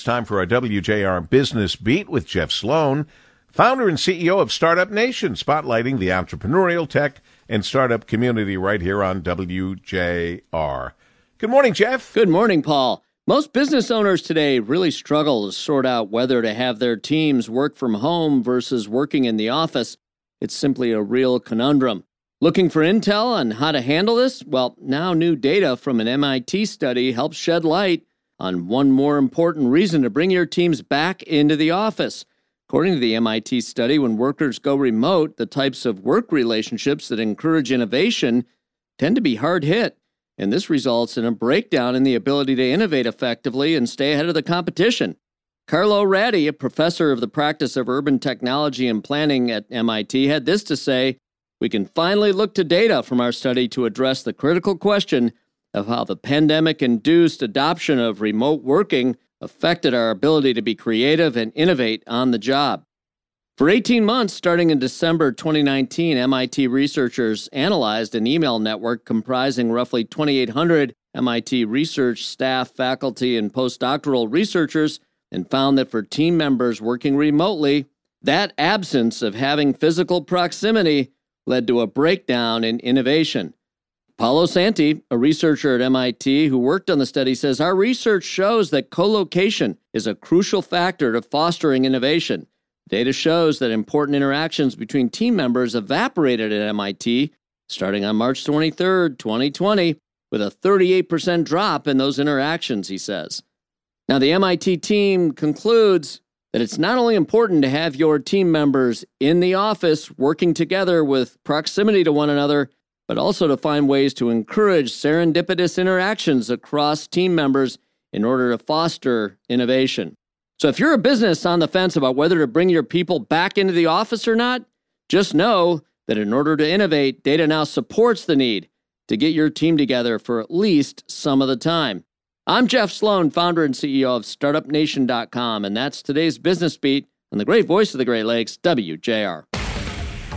It's time for our WJR Business Beat with Jeff Sloan, founder and CEO of Startup Nation, spotlighting the entrepreneurial tech and startup community right here on WJR. Good morning, Jeff. Good morning, Paul. Most business owners today really struggle to sort out whether to have their teams work from home versus working in the office. It's simply a real conundrum. Looking for intel on how to handle this? Well, now new data from an MIT study helps shed light on one more important reason to bring your teams back into the office. According to the MIT study, when workers go remote, the types of work relationships that encourage innovation tend to be hard hit. And this results in a breakdown in the ability to innovate effectively and stay ahead of the competition. Carlo Ratti, a professor of the practice of urban technology and planning at MIT, had this to say We can finally look to data from our study to address the critical question of how the pandemic induced adoption of remote working affected our ability to be creative and innovate on the job. For 18 months, starting in December 2019, MIT researchers analyzed an email network comprising roughly 2,800 MIT research staff, faculty, and postdoctoral researchers and found that for team members working remotely, that absence of having physical proximity led to a breakdown in innovation. Paolo Santi, a researcher at MIT who worked on the study, says our research shows that co-location is a crucial factor to fostering innovation. Data shows that important interactions between team members evaporated at MIT starting on March 23, 2020, with a 38% drop in those interactions, he says. Now, the MIT team concludes that it's not only important to have your team members in the office working together with proximity to one another, but also to find ways to encourage serendipitous interactions across team members in order to foster innovation. So, if you're a business on the fence about whether to bring your people back into the office or not, just know that in order to innovate, data now supports the need to get your team together for at least some of the time. I'm Jeff Sloan, founder and CEO of StartupNation.com, and that's today's business beat on the great voice of the Great Lakes, WJR.